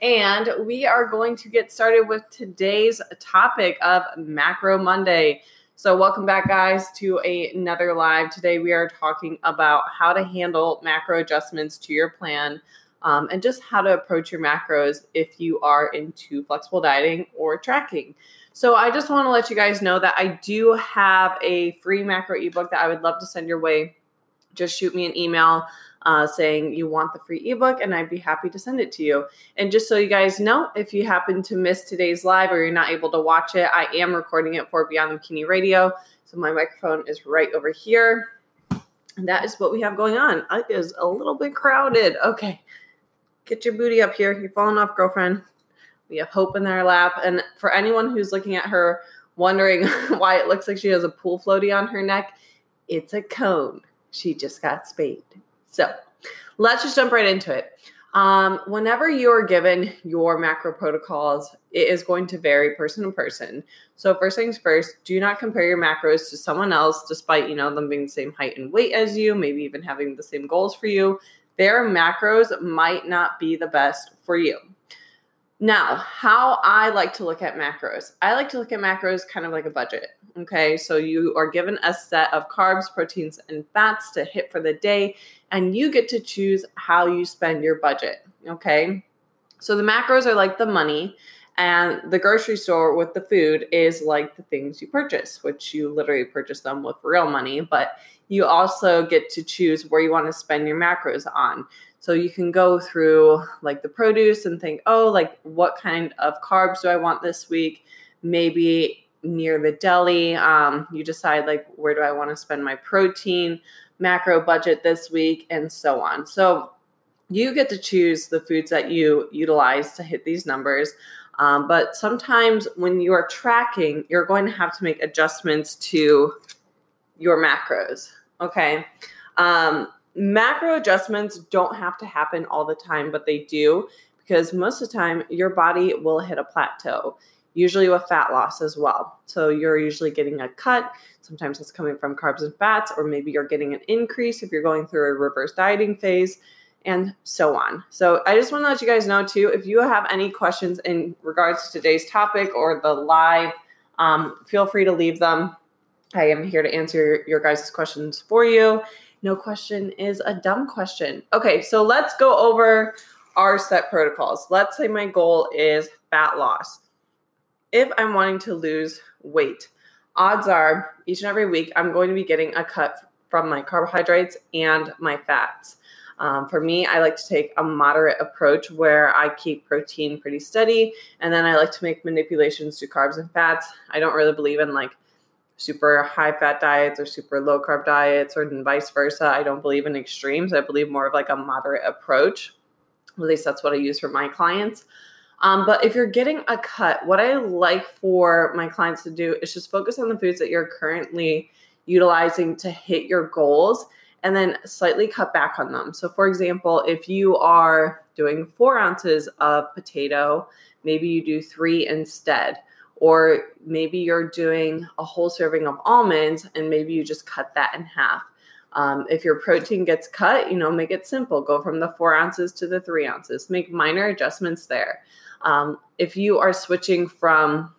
And we are going to get started with today's topic of Macro Monday. So, welcome back, guys, to a, another live. Today, we are talking about how to handle macro adjustments to your plan um, and just how to approach your macros if you are into flexible dieting or tracking. So, I just want to let you guys know that I do have a free macro ebook that I would love to send your way. Just shoot me an email uh, saying you want the free ebook, and I'd be happy to send it to you. And just so you guys know, if you happen to miss today's live or you're not able to watch it, I am recording it for Beyond the Bikini Radio. So my microphone is right over here. And that is what we have going on. It is a little bit crowded. Okay, get your booty up here. You're falling off, girlfriend. We have Hope in their lap. And for anyone who's looking at her, wondering why it looks like she has a pool floaty on her neck, it's a cone. She just got spayed. So let's just jump right into it. Um, whenever you're given your macro protocols, it is going to vary person to person. So first things first, do not compare your macros to someone else, despite you know them being the same height and weight as you, maybe even having the same goals for you. Their macros might not be the best for you. Now, how I like to look at macros. I like to look at macros kind of like a budget. Okay, so you are given a set of carbs, proteins, and fats to hit for the day, and you get to choose how you spend your budget. Okay, so the macros are like the money, and the grocery store with the food is like the things you purchase, which you literally purchase them with real money, but you also get to choose where you want to spend your macros on. So you can go through like the produce and think, oh, like what kind of carbs do I want this week? Maybe near the deli. Um, you decide like where do I want to spend my protein macro budget this week and so on. So you get to choose the foods that you utilize to hit these numbers. Um, but sometimes when you are tracking, you're going to have to make adjustments to your macros. Okay. Um, macro adjustments don't have to happen all the time, but they do because most of the time your body will hit a plateau, usually with fat loss as well. So you're usually getting a cut. Sometimes it's coming from carbs and fats, or maybe you're getting an increase if you're going through a reverse dieting phase, and so on. So I just want to let you guys know too if you have any questions in regards to today's topic or the live, um, feel free to leave them. I am here to answer your guys' questions for you no question is a dumb question. Okay, so let's go over our set protocols. Let's say my goal is fat loss. If I'm wanting to lose weight, odds are each and every week I'm going to be getting a cut from my carbohydrates and my fats. Um, for me, I like to take a moderate approach where I keep protein pretty steady, and then I like to make manipulations to carbs and fats. I don't really believe in like super high fat diets or super low carb diets or vice versa. I don't believe in extremes. I believe more of like a moderate approach. At least that's what I use for my clients. Um, but if you're getting a cut, what I like for my clients to do is just focus on the foods that you're currently utilizing to hit your goals and then slightly cut back on them. So, for example, if you are doing four ounces of potato, maybe you do three instead or maybe you're doing a whole serving of almonds and maybe you just cut that in half. Um, if your protein gets cut, you know, make it simple. Go from the four ounces to the three ounces. Make minor adjustments there. Um, if you are switching from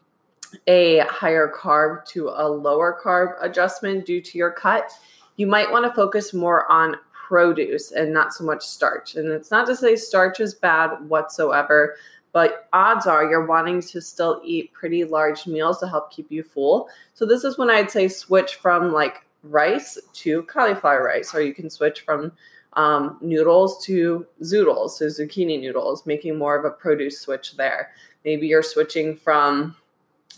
a higher carb to a lower carb adjustment due to your cut, you might want to focus more on produce and not so much starch. And it's not to say starch is bad whatsoever, but odds are you're wanting to still eat pretty large meals to help keep you full. So this is when I'd say switch from like rice to cauliflower rice, or you can switch from um, noodles to zoodles, so zucchini noodles, making more of a produce switch there. Maybe you're switching from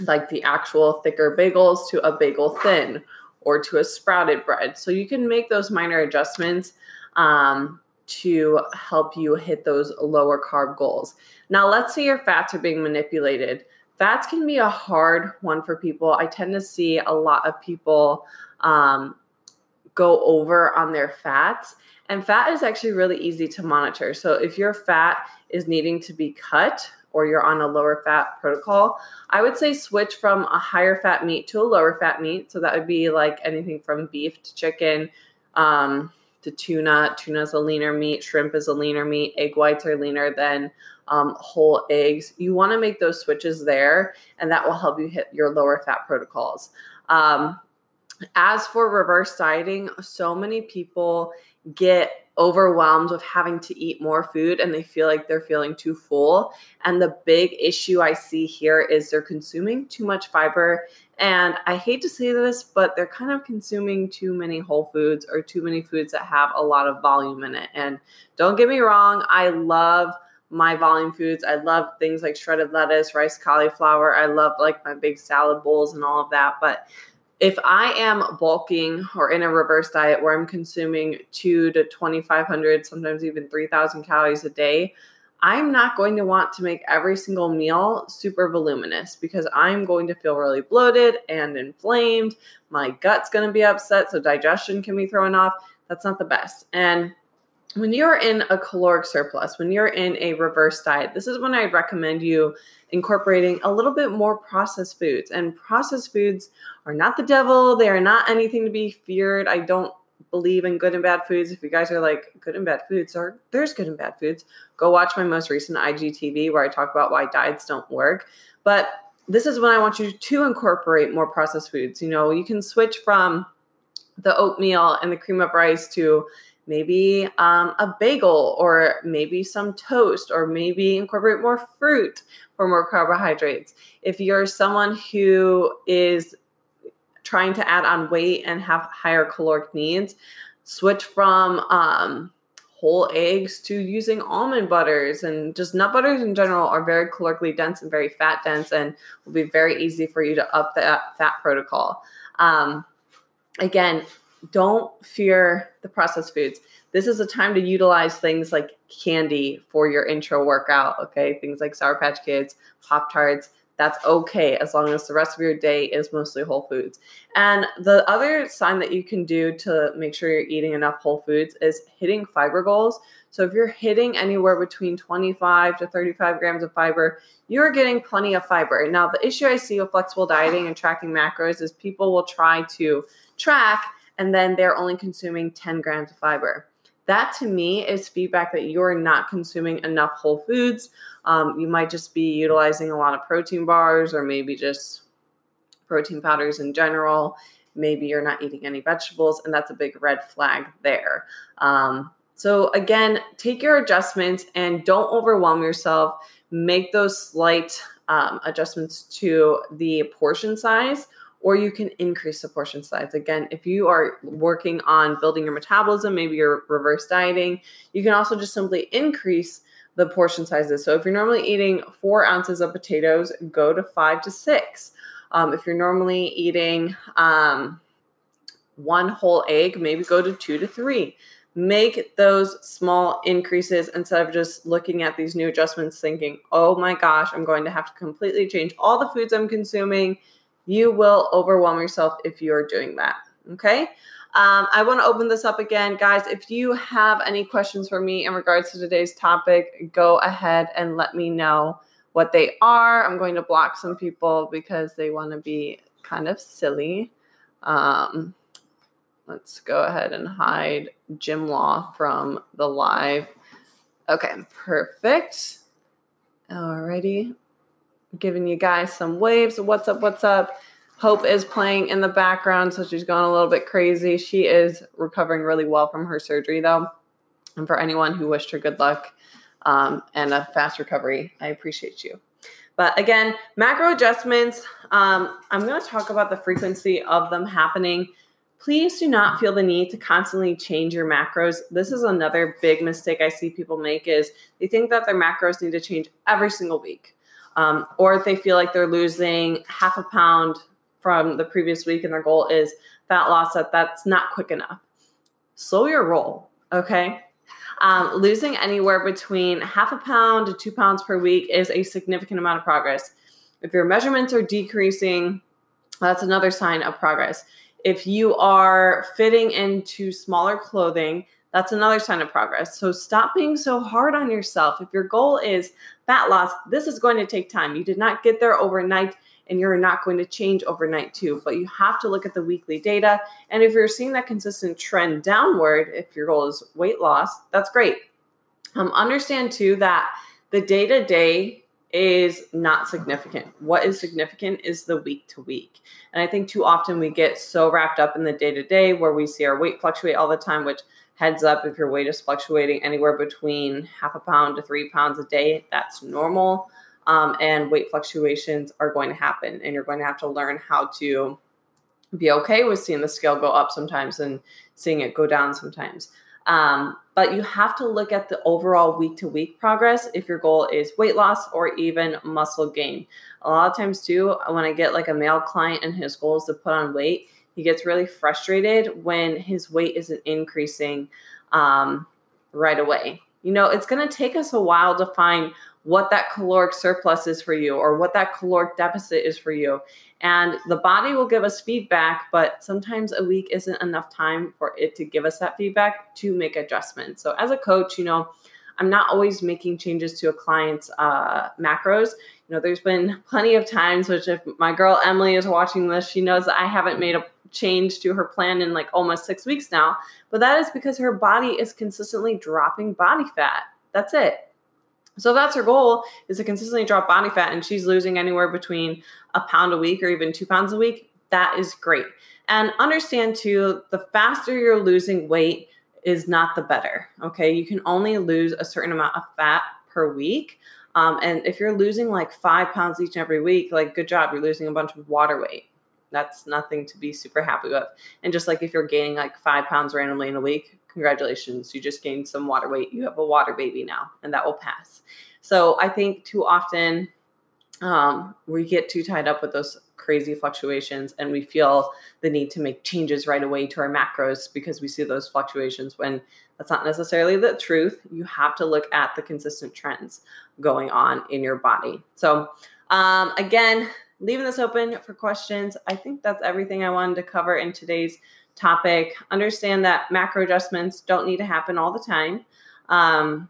like the actual thicker bagels to a bagel thin or to a sprouted bread. So you can make those minor adjustments um, to help you hit those lower carb goals. Now, let's say your fats are being manipulated. Fats can be a hard one for people. I tend to see a lot of people um, go over on their fats. And fat is actually really easy to monitor. So if your fat is needing to be cut or you're on a lower fat protocol, I would say switch from a higher fat meat to a lower fat meat. So that would be like anything from beef to chicken um, to tuna. Tuna is a leaner meat, shrimp is a leaner meat, egg whites are leaner than um, whole eggs. You want to make those switches there, and that will help you hit your lower fat protocols. Um, as for reverse dieting, so many people get overwhelmed with having to eat more food and they feel like they're feeling too full. And the big issue I see here is they're consuming too much fiber. And I hate to say this, but they're kind of consuming too many whole foods or too many foods that have a lot of volume in it. And don't get me wrong, I love my volume foods. I love things like shredded lettuce, rice, cauliflower. I love like my big salad bowls and all of that. But if I am bulking or in a reverse diet where I'm consuming two to 2,500, sometimes even 3,000 calories a day, I'm not going to want to make every single meal super voluminous because I'm going to feel really bloated and inflamed. My gut's going to be upset, so digestion can be thrown off. That's not the best. And when you're in a caloric surplus, when you're in a reverse diet, this is when I'd recommend you incorporating a little bit more processed foods. And processed foods are not the devil, they are not anything to be feared. I don't believe in good and bad foods. If you guys are like good and bad foods, or there's good and bad foods, go watch my most recent IGTV where I talk about why diets don't work. But this is when I want you to incorporate more processed foods. You know, you can switch from the oatmeal and the cream of rice to maybe um, a bagel or maybe some toast or maybe incorporate more fruit for more carbohydrates. If you're someone who is trying to add on weight and have higher caloric needs, switch from um, whole eggs to using almond butters and just nut butters in general are very calorically dense and very fat dense and will be very easy for you to up that fat protocol. Um, again, don't fear the processed foods. This is a time to utilize things like candy for your intra workout, okay? Things like Sour Patch Kids, Pop Tarts. That's okay as long as the rest of your day is mostly whole foods. And the other sign that you can do to make sure you're eating enough whole foods is hitting fiber goals. So if you're hitting anywhere between 25 to 35 grams of fiber, you're getting plenty of fiber. Now, the issue I see with flexible dieting and tracking macros is people will try to track and then they're only consuming 10 grams of fiber. That to me is feedback that you're not consuming enough whole foods. Um, you might just be utilizing a lot of protein bars or maybe just protein powders in general. Maybe you're not eating any vegetables, and that's a big red flag there. Um, so, again, take your adjustments and don't overwhelm yourself. Make those slight um, adjustments to the portion size or you can increase the portion size. Again, if you are working on building your metabolism, maybe you're reverse dieting, you can also just simply increase the portion sizes. So if you're normally eating four ounces of potatoes, go to five to six. Um, if you're normally eating um, one whole egg, maybe go to two to three. Make those small increases instead of just looking at these new adjustments thinking, oh my gosh, I'm going to have to completely change all the foods I'm consuming you will overwhelm yourself if you're doing that. Okay. Um, I want to open this up again, guys. If you have any questions for me in regards to today's topic, go ahead and let me know what they are. I'm going to block some people because they want to be kind of silly. Um, let's go ahead and hide Jim Law from the live. Okay, perfect. Alrighty giving you guys some waves. What's up? What's up? Hope is playing in the background, so she's gone a little bit crazy. She is recovering really well from her surgery, though. And for anyone who wished her good luck um, and a fast recovery, I appreciate you. But again, macro adjustments, um, I'm going to talk about the frequency of them happening. Please do not feel the need to constantly change your macros. This is another big mistake I see people make is they think that their macros need to change every single week um, or if they feel like they're losing half a pound from the previous week and their goal is fat loss, that that's not quick enough. Slow your roll. Okay. Um, losing anywhere between half a pound to two pounds per week is a significant amount of progress. If your measurements are decreasing, that's another sign of progress. If you are fitting into smaller clothing, that's another sign of progress. So stop being so hard on yourself. If your goal is fat loss, this is going to take time. You did not get there overnight and you're not going to change overnight too. But you have to look at the weekly data. And if you're seeing that consistent trend downward, if your goal is weight loss, that's great. Um, understand too that the day to day is not significant. What is significant is the week to week. And I think too often we get so wrapped up in the day to day where we see our weight fluctuate all the time, which heads up if your weight is fluctuating anywhere between half a pound to three pounds a day, that's normal. Um, and weight fluctuations are going to happen and you're going to have to learn how to be okay with seeing the scale go up sometimes and seeing it go down sometimes. Um, but you have to look at the overall week to week progress if your goal is weight loss or even muscle gain. A lot of times too when i get like a male client and his goal is to put on weight he gets really frustrated when his weight isn't increasing um, right away you know it's going to take us a while to find what that caloric surplus is for you or what that caloric deficit is for you. And the body will give us feedback, but sometimes a week isn't enough time for it to give us that feedback to make adjustments. So, as a coach, you know, I'm not always making changes to a client's uh, macros. You know, there's been plenty of times, which if my girl Emily is watching this, she knows that I haven't made a change to her plan in like almost six weeks now. But that is because her body is consistently dropping body fat. That's it. So that's her goal is to consistently drop body fat and she's losing anywhere between a pound a week or even two pounds a week. That is great. And understand too, the faster you're losing weight is not the better. Okay. You can only lose a certain amount of fat per week. Um, and if you're losing like five pounds each and every week, like good job, you're losing a bunch of water weight. That's nothing to be super happy with. And just like if you're gaining like five pounds randomly in a week, congratulations, you just gained some water weight. You have a water baby now, and that will pass. So I think too often um, we get too tied up with those crazy fluctuations and we feel the need to make changes right away to our macros because we see those fluctuations when that's not necessarily the truth. You have to look at the consistent trends going on in your body. So, um, again, leaving this open for questions. I think that's everything I wanted to cover in today's topic. Understand that macro adjustments don't need to happen all the time. Um,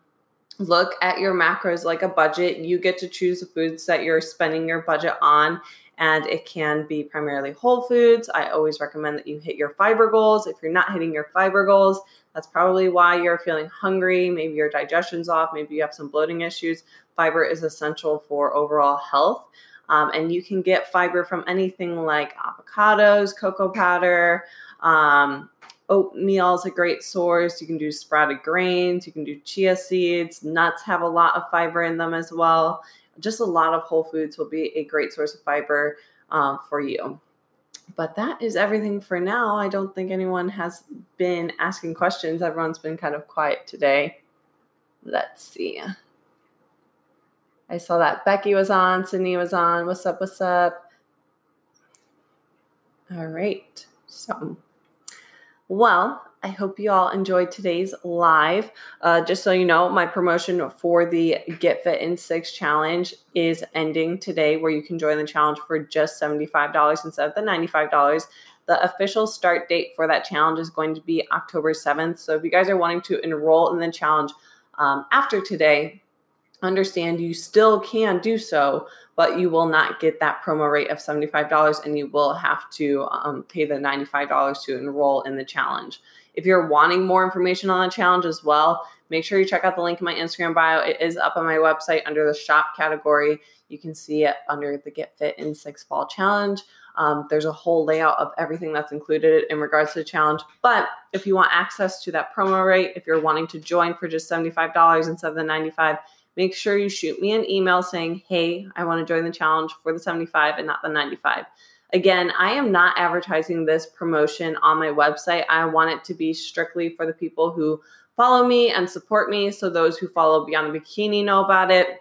look at your macros like a budget. You get to choose the foods that you're spending your budget on, and it can be primarily whole foods. I always recommend that you hit your fiber goals. If you're not hitting your fiber goals, that's probably why you're feeling hungry. Maybe your digestion's off. Maybe you have some bloating issues. Fiber is essential for overall health. Um, and you can get fiber from anything like avocados, cocoa powder, um, oatmeal is a great source. You can do sprouted grains, you can do chia seeds. Nuts have a lot of fiber in them as well. Just a lot of whole foods will be a great source of fiber um, for you. But that is everything for now. I don't think anyone has been asking questions. Everyone's been kind of quiet today. Let's see. I saw that Becky was on, Sydney was on. What's up? What's up? All right. So, well, I hope you all enjoyed today's live. Uh, just so you know, my promotion for the Get Fit in Six challenge is ending today, where you can join the challenge for just $75 instead of the $95. The official start date for that challenge is going to be October 7th. So if you guys are wanting to enroll in the challenge um, after today, understand you still can do so, but you will not get that promo rate of $75 and you will have to um, pay the $95 to enroll in the challenge. If you're wanting more information on the challenge as well, make sure you check out the link in my Instagram bio. It is up on my website under the shop category. You can see it under the Get Fit in Six Fall Challenge. Um, there's a whole layout of everything that's included in regards to the challenge. But if you want access to that promo rate, if you're wanting to join for just $75 instead of the 95 make sure you shoot me an email saying, hey, I want to join the challenge for the 75 and not the 95. Again, I am not advertising this promotion on my website. I want it to be strictly for the people who follow me and support me. So those who follow Beyond the Bikini know about it,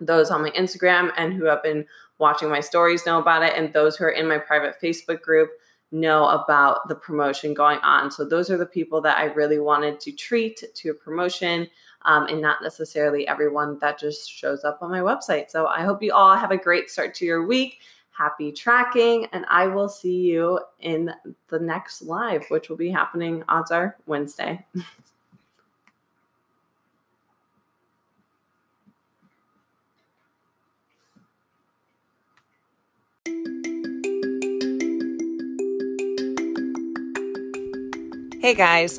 those on my Instagram and who have been watching my stories know about it, and those who are in my private Facebook group know about the promotion going on. So those are the people that I really wanted to treat to a promotion. Um, and not necessarily everyone that just shows up on my website. So I hope you all have a great start to your week. Happy tracking, and I will see you in the next live, which will be happening odds are Wednesday. Hey guys,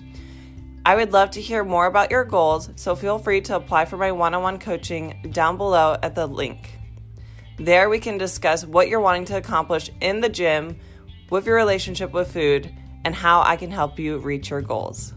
I would love to hear more about your goals, so feel free to apply for my one on one coaching down below at the link. There, we can discuss what you're wanting to accomplish in the gym, with your relationship with food, and how I can help you reach your goals.